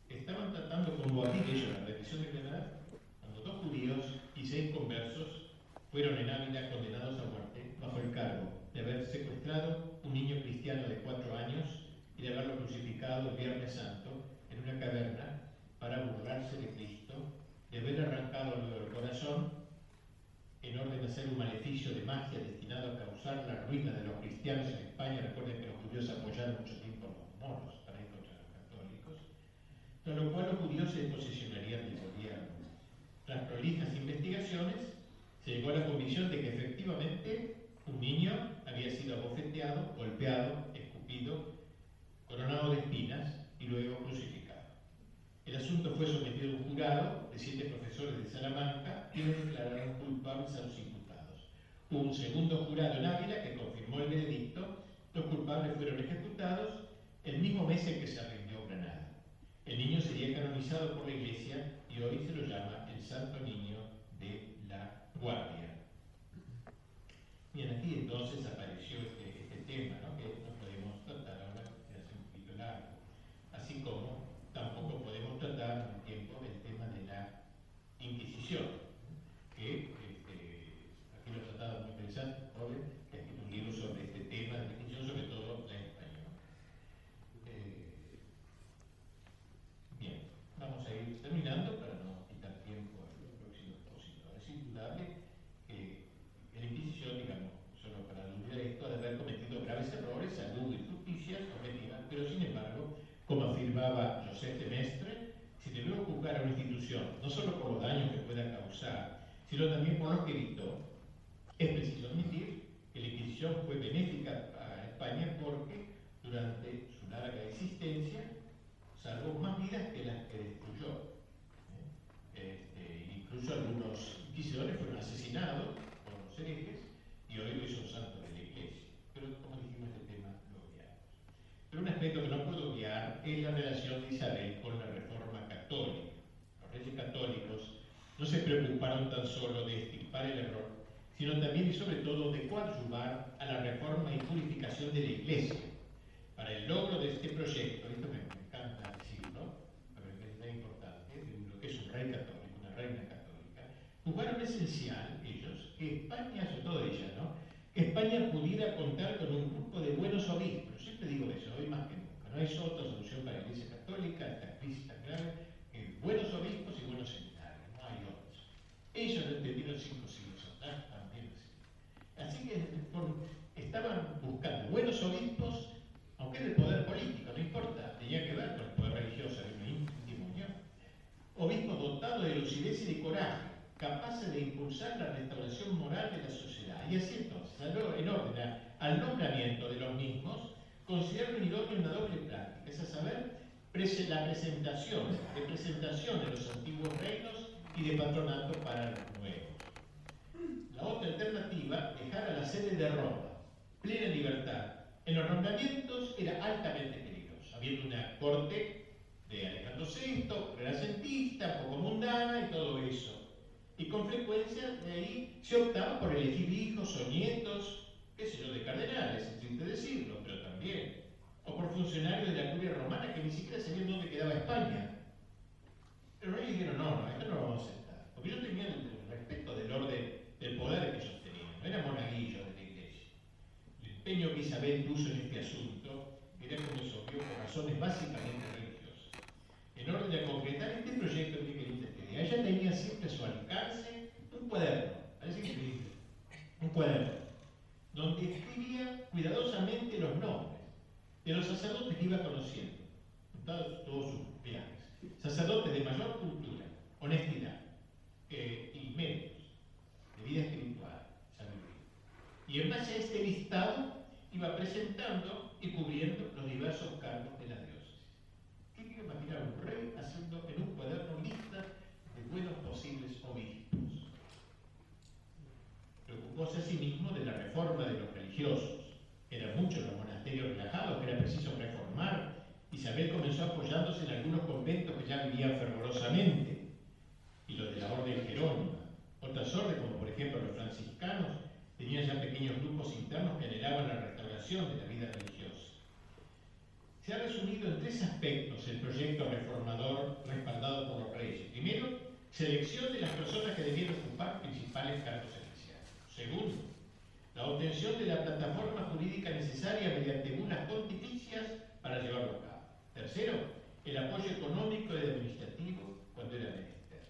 estaban tratando con Boabdil, ellos, la rendición de Granada, cuando dos judíos y seis conversos fueron en Ávila condenados a muerte bajo el cargo de haber secuestrado un niño cristiano de cuatro años y de haberlo crucificado el Viernes Santo en una caverna para burlarse de Cristo, de haber arrancado del corazón causar la ruina de los cristianos en España, recuerden que los judíos apoyaron mucho tiempo a los moros para ir contra los católicos, con lo cual los judíos se posicionarían del gobierno. Tras prolijas investigaciones, se llegó a la convicción de que efectivamente un niño había sido abofeteado, golpeado, escupido, coronado de espinas y luego crucificado. El asunto fue sometido a un jurado de siete profesores de Salamanca, y declararon culpables a los imputados. Hubo un segundo jurado en Ávila que confirmó el veredicto. Los culpables fueron ejecutados el mismo mes en que se rindió Granada. El niño sería canonizado por la Iglesia y hoy se lo llama el Santo Niño de la Guardia. Bien, aquí entonces apareció este, este tema, que no podemos tratar ahora, que hace un poquito largo. Así como tampoco podemos tratar en tiempo el tema de la Inquisición, que este, aquí lo trataba muy interesante, que ha escrito un libro sobre este tema de la Inquisición, sobre todo la española. Eh, bien, vamos a ir terminando para no quitar tiempo a los próximos expositores. Es indudable que la Inquisición, digamos, solo para aludir a esto, ha de haber cometido graves errores, salud y justicias cometidas, pero sin embargo, como afirmaba José de Mestre, si debemos juzgar a una institución, no solo por los daños que pueda causar, sino también por lo que evitó, es preciso admitir que la Inquisición fue benéfica a España porque durante su larga existencia salvó más vidas que las que destruyó. ¿eh? Este, incluso algunos inquisidores fueron asesinados por los herejes y hoy son santos de la iglesia. Pero como dijimos, este tema lo obviamos. Pero un aspecto que no puedo obviar es la relación de Isabel con la reforma católica. Los reyes católicos no se preocuparon tan solo de extirpar el error, sino también y sobre todo de coadyuvar a la reforma y purificación de la iglesia. Para el logro de este proyecto, esto me, encanta decirlo, pero es muy importante, de lo que es un rey católico, una reina católica, jugaron esencial ellos que España, sobre todo ella, ¿no? que España pudiera contar con un grupo de buenos obispos. Siempre digo eso, hoy más que nunca. No hay otra solución para la Iglesia Católica, esta crisis tan grave, que buenos obispos y buenos seminarios, no hay otros. Ellos lo entendieron cinco siglos atrás también. Así, que estaban buscando buenos obispos, aunque del poder político, no importa, tenía que ver con el poder religioso. Obispos dotados de lucidez y de coraje, capaces de impulsar la restauración moral de la sociedad. Y así entonces, en orden al nombramiento de los mismos, consideraron idóneo una doble práctica, es a saber, la presentación, de presentación de los antiguos reinos y de patronato para los nuevos. La otra alternativa, dejar a la sede de Roma, plena libertad. En los nombramientos era altamente peligroso, habiendo una corte de Alejandro VI, renacentista, poco mundana y todo eso y con frecuencia de ahí se optaba por elegir hijos o nietos, qué sé yo, de cardenales, es triste decirlo, pero también, o por funcionarios de la curia romana que ni siquiera sabían dónde quedaba España. Pero ellos dijeron, no, no, esto no lo vamos a aceptar, porque ellos tenían el respeto del orden, del poder que ellos tenían, no eran monaguillos de la iglesia. El empeño que Isabel puso en este asunto era, como se obvió, por razones básicamente religiosas. En orden a concretar este proyecto que quería ella tenía siempre a su alcance un cuaderno, parece increíble, un cuaderno, donde escribía cuidadosamente los nombres de los sacerdotes que iba conociendo, todos sus viajes. Sacerdotes de mayor cultura, honestidad eh, y méritos, de vida espiritual, sabiduría. Y en base a este listado iba presentando y cubriendo los diversos cargos de la diócesis. ¿Qué quiere imaginar un rey haciendo en un cuaderno listas buenos posibles obispos. Preocupóse asimismo de la reforma de los religiosos. Eran muchos los monasterios relajados que era preciso reformar. Isabel comenzó apoyándose en algunos conventos que ya vivían fervorosamente, y los de la orden jerónima. Otras órdenes, como por ejemplo los franciscanos, tenían ya pequeños grupos internos que anhelaban la restauración de la vida religiosa. Se ha resumido en tres aspectos el proyecto reformador respaldado por los reyes. Primero, Selección de las personas que debían ocupar principales cargos eclesiásticos. Segundo, la obtención de la plataforma jurídica necesaria mediante unas pontificias para llevarlo a cabo. Tercero, el apoyo económico y administrativo cuando era menester.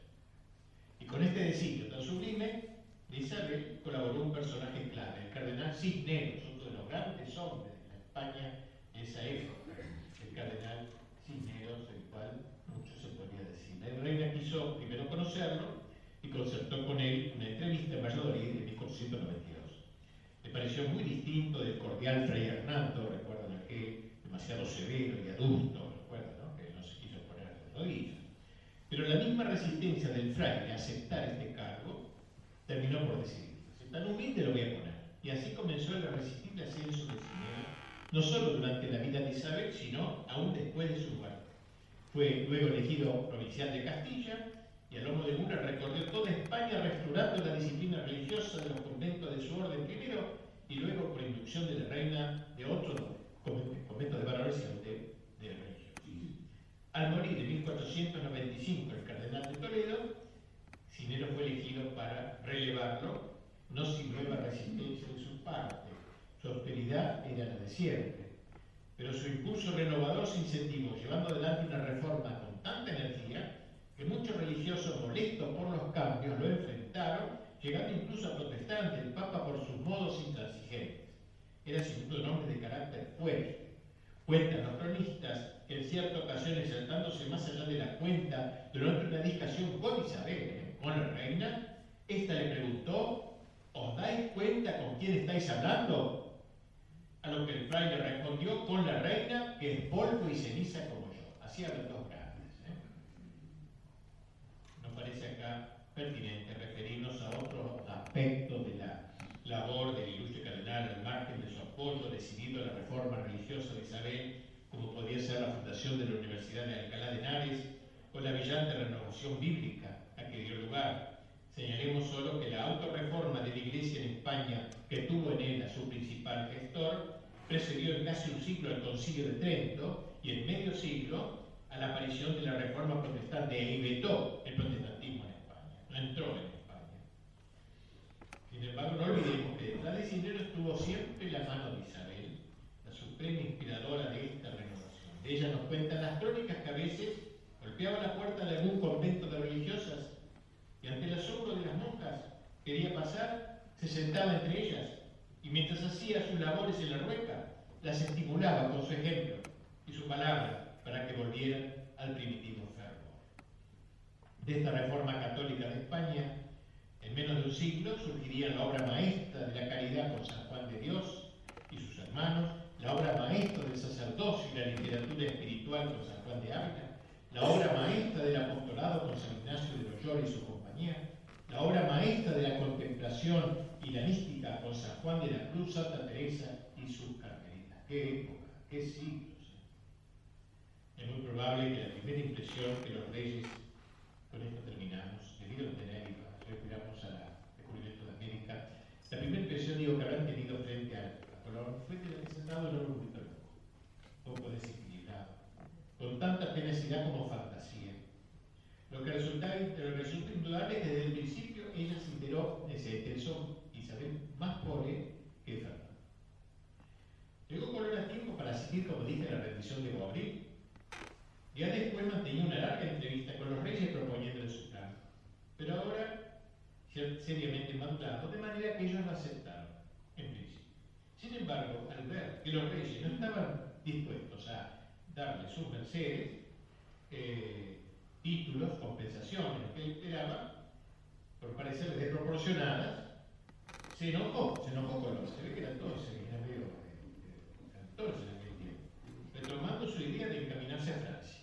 Y con este designio tan sublime, de Isabel colaboró un personaje clave, el cardenal Cisneros, uno de los grandes hombres de la España de esa época, el cardenal Cisneros, del cual mucho se podría decir. La reina quiso primero conocerlo y concertó con él una entrevista en Valladolid en 1492. Le pareció muy distinto del cordial Fray Hernando, demasiado severo y adulto, recuerdan, ¿no? que no se quiso poner de rodillas. Pero la misma resistencia del fraile a aceptar este cargo terminó por decir, tan humilde lo voy a poner. Y así comenzó el irresistible ascenso de Cineo, no solo durante la vida de Isabel, sino aún después de su muerte. Fue luego elegido provincial de Castilla y a lomo de mula recorrió toda España restaurando la disciplina religiosa de los conventos de su orden primero y luego por inducción de la reina de otro convento de varones y de, de Al morir en 1495 el cardenal de Toledo, Cinero fue elegido para relevarlo, no sin nueva resistencia de su parte. Su austeridad era la de siempre, pero su impulso renovador se incentivó, llevando adelante una reforma con tanta energía que muchos religiosos molestos por los cambios lo enfrentaron, llegando incluso a protestar ante el Papa por sus modos intransigentes. Era sin duda un hombre de carácter fuerte. Cuentan los cronistas que en ciertas ocasiones, saltándose más allá de la cuenta, durante una discusión con Isabel, ¿eh? con la reina, ésta le preguntó, ¿os dais cuenta con quién estáis hablando? A lo que el fraile respondió, con la reina, que es polvo y ceniza como yo. Así hablan dos parece acá pertinente referirnos a otro aspecto de la labor del ilustre cardenal al margen de su apoyo decidido a la reforma religiosa de Isabel, como podía ser la fundación de la Universidad de Alcalá de Henares o la brillante renovación bíblica a que dio lugar. Señalemos solo que la autorreforma de la Iglesia en España, que tuvo en él a su principal gestor, precedió en casi un siglo al Concilio de Trento y en medio siglo a la aparición de la reforma protestante e inventó el protestantismo en España, no entró en. Sin embargo, no olvidemos que detrás de Cinero estuvo siempre la mano de Isabel, la suprema inspiradora de esta renovación. De ella nos cuentan las crónicas que a veces golpeaba la puerta de algún convento de religiosas y ante el asombro de las monjas quería pasar, se sentaba entre ellas y mientras hacía sus labores en la rueca, las estimulaba con su ejemplo y su palabra para que volvieran al primitivo fervor. De esta reforma católica de España, en menos de un siglo surgiría la obra maestra de la caridad con San Juan de Dios y sus hermanos, la obra maestra del sacerdocio y la literatura espiritual con San Juan de Ávila, la obra maestra del apostolado con San Ignacio de Loyola y su compañía, la obra maestra de la contemplación y la mística con San Juan de la Cruz, Santa Teresa y sus carmelitas. ¡Qué época! ¡Qué siglo! Es muy probable que la primera impresión que los reyes, con esto terminamos, debieron tener, y retiramos al descubrimiento de América, la primera impresión digo, que habrán tenido frente a, Colón fue que el Senado era un loco, poco desequilibrado, con tanta tenacidad como fantasía. Lo que resulta, resulta indudable es que desde el principio ella se enteró, se interesó Isabel más pobre que Fernando. Llegó Colón a tiempo para asistir, como dije, a la rendición de Boabril, ya después mantenía una larga entrevista con los reyes proponiéndoles su plan, pero ahora seriamente mandado, de manera que ellos lo aceptaron, en principio. Sin embargo, al ver que los reyes no estaban dispuestos a darle sus mercedes, eh, títulos, compensaciones, que él esperaba, por parecer desproporcionadas, se enojó, se enojó con los, se ve que eran todos, eran medio, eran todos en aquel tiempo, retomando su idea de encaminarse a Francia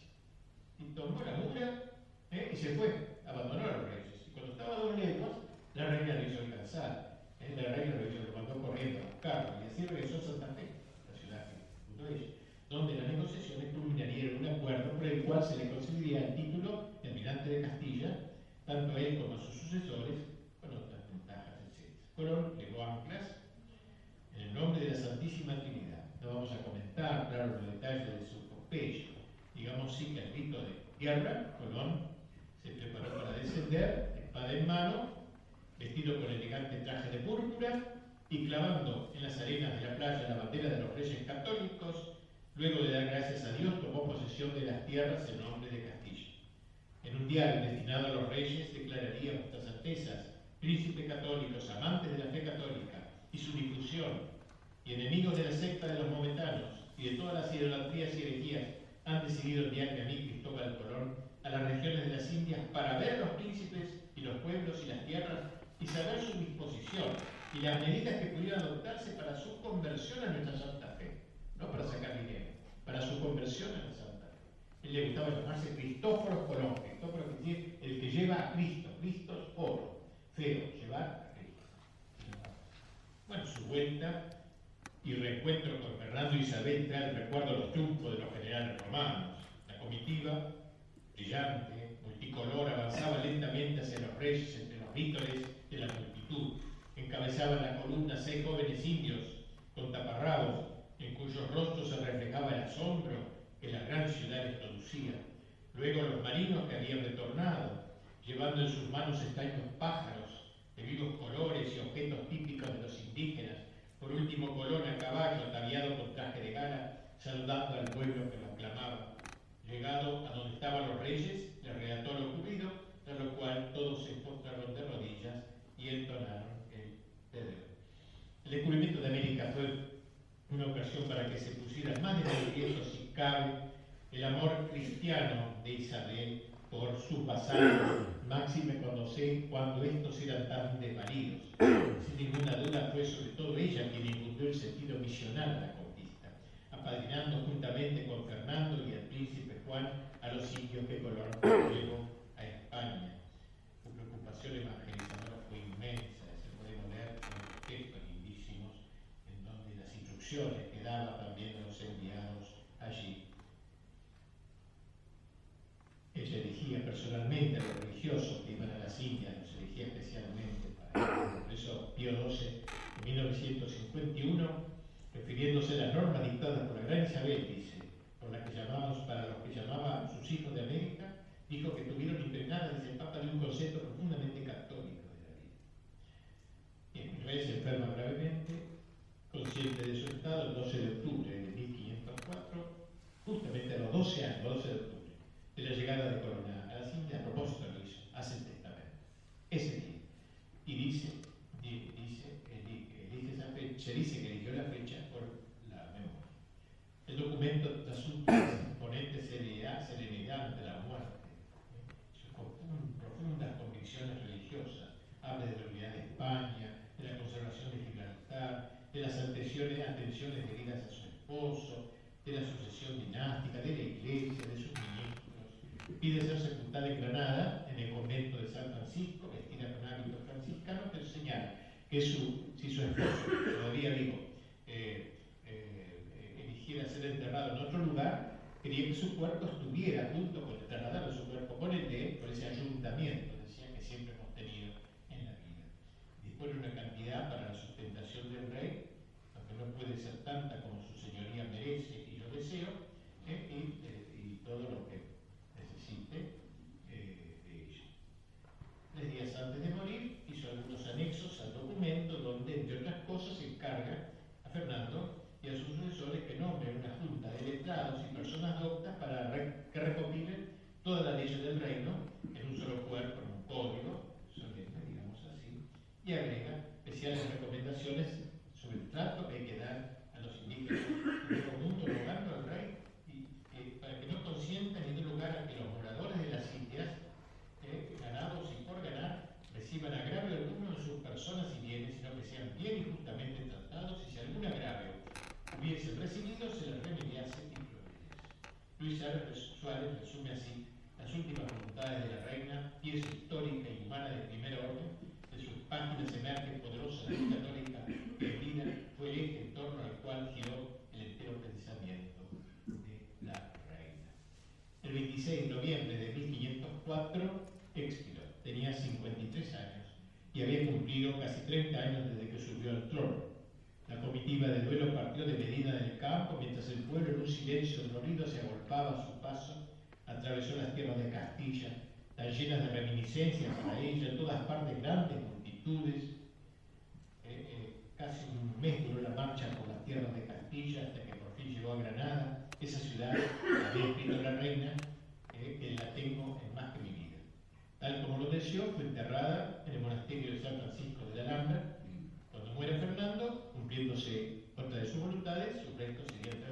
y tomó la mula ¿eh? y se fue, abandonó a los reyes. Y cuando estaba a dos leguas, la reina lo hizo alcanzar. La reina lo, hizo, lo mandó corriendo a buscarlo y así regresó a Santa Fe, la ciudad que donde las negociaciones culminarían en un acuerdo por el cual se le concedería el título de almirante de Castilla, tanto él como sus sucesores, con otras ventajas, etc. Colón legó anclas en el nombre de la Santísima Trinidad. No vamos a comentar, claro, los detalles de su Pompeyo, digamos sí que al grito de guerra, Colón se preparó para descender, espada en mano, vestido con elegante traje de púrpura y clavando en las arenas de la playa la bandera de los reyes católicos, luego de dar gracias a Dios tomó posesión de las tierras en nombre de Castilla. En un diario destinado a los reyes declararía vuestras altezas, príncipes católicos, amantes de la fe católica, y su difusión, y enemigos de la secta de los momentanos y de todas las idolatrías y herejías, han decidido enviarme a mí, Cristóbal Colón, a las regiones de las Indias para ver los príncipes y los pueblos y las tierras y saber su disposición y las medidas que pudieran adoptarse para su conversión a nuestra Santa Fe, no para sacar dinero, para su conversión a la Santa Fe. Él le gustaba llamarse Cristóforo Colón, Cristóforo que el que lleva a Cristo, Cristo es oro, feo, llevar a Cristo. Bueno, su vuelta y reencuentro con Fernando Isabel trae el recuerdo de los triunfos de los generales romanos. La comitiva, brillante, multicolor, avanzaba lentamente hacia los reyes entre los vítores la multitud. Encabezaban la columna seis jóvenes indios con taparrabos, en cuyos rostros se reflejaba el asombro que la gran ciudad les producía. Luego los marinos que habían retornado, llevando en sus manos extraños pájaros de vivos colores y objetos típicos de los indígenas, por último, Colón a caballo, ataviado con traje de gala, saludando al pueblo que lo aclamaba. Llegado a donde estaban los reyes, le relató lo ocurrido, tras lo cual todos se postraron de rodillas y entonaron el Pedro. El descubrimiento de América fue una ocasión para que se pusiera más de manifiesto, si cabe, el amor cristiano de Isabel por sus vasallos, máxime cuando cuando estos eran tan desvalidos. Sin ninguna duda fue sobre todo ella quien infundió el sentido misional a la conquista, apadrinando juntamente con Fernando y el príncipe Juan a los indios que Colón llevó a España. Su preocupación evangelizadora fue inmensa, se puede ver en los textos lindísimos en donde las instrucciones que daba también a los enviados allí ella elegía personalmente a los religiosos que iban a las Indias, los elegía especialmente para Por eso Pío XII, en 1951, refiriéndose a las normas dictadas por la gran Isabel, dice, por las que llamamos, para los que llamaba sus hijos de América, dijo que tuvieron impregnadas, dice el Papa, de un concepto profundamente católico de la vida. Bien, rey se enferma gravemente, consciente de su estado, el 12 de octubre de 1504, justamente a los 12 años, 12 de octubre de la llegada de Corona a las Indias, a propósito lo hizo, hace el testamento. Ese día. Y dice, dice, elige esa fecha, se dice que eligió la fecha por la memoria. El documento resulta imponente serenidad, serenidad ante la muerte, sus profundas convicciones religiosas, habla de la unidad de España, de la conservación de Gibraltar, de las atenciones, atenciones debidas a su esposo, de la sucesión dinástica, de la iglesia, de sus ministros pide ser sepultada en Granada, en el convento de San Francisco, vestida con hábitos franciscanos, pero señala que su, si su esposo, todavía vivo, eh, eh, eligiera ser enterrado en otro lugar, quería que su cuerpo estuviera junto con el trasladado de su cuerpo con el de por ese ayuntamiento, decía que siempre hemos tenido en la vida. Dispone una cantidad para la sustentación del rey, no puede ser tanta como su señoría merece y yo deseo, eh, y, y todo lo que eh, de ella. Tres días antes de morir hizo algunos anexos al documento donde, entre otras cosas, encarga a Fernando y a sus sucesores que nombren una junta de letrados y personas doctas para que recopilen todas las leyes del reino en un solo cuerpo, en un código digamos así, y agrega especiales recomendaciones el trato que hay que dar a los indígenas del conjunto, rogando al rey y, para que no consientan ni den lugar a que los de las Indias, eh, ganados y por ganar, reciban agravio alguno en sus personas y bienes, sino que sean bien y justamente tratados y si algún agravio hubiese recibido, se les remediase y Luis Suárez resume así las últimas voluntades de la reina, pieza histórica y humana de primer orden, de sus páginas emerge poderosa ley católica que vida fue el eje en torno al cual giró el entero pensamiento de la el 26 de noviembre de 1504 expiró. Tenía 53 años y había cumplido casi 30 años desde que subió al trono. La comitiva de duelo partió de Medina del campo mientras el pueblo en un silencio dolorido se agolpaba a su paso, atravesó las tierras de Castilla, tan llenas de reminiscencias para ella, en todas partes grandes multitudes. Eh, eh, casi un mes duró la marcha por las tierras de Castilla hasta que por fin llegó a Granada esa ciudad, había escrito la reina, que la tengo en más que mi vida. Tal como lo deseó, fue enterrada en el monasterio de San Francisco de la Alhambra, cuando muere Fernando, cumpliéndose otra de sus voluntades, sus restos serían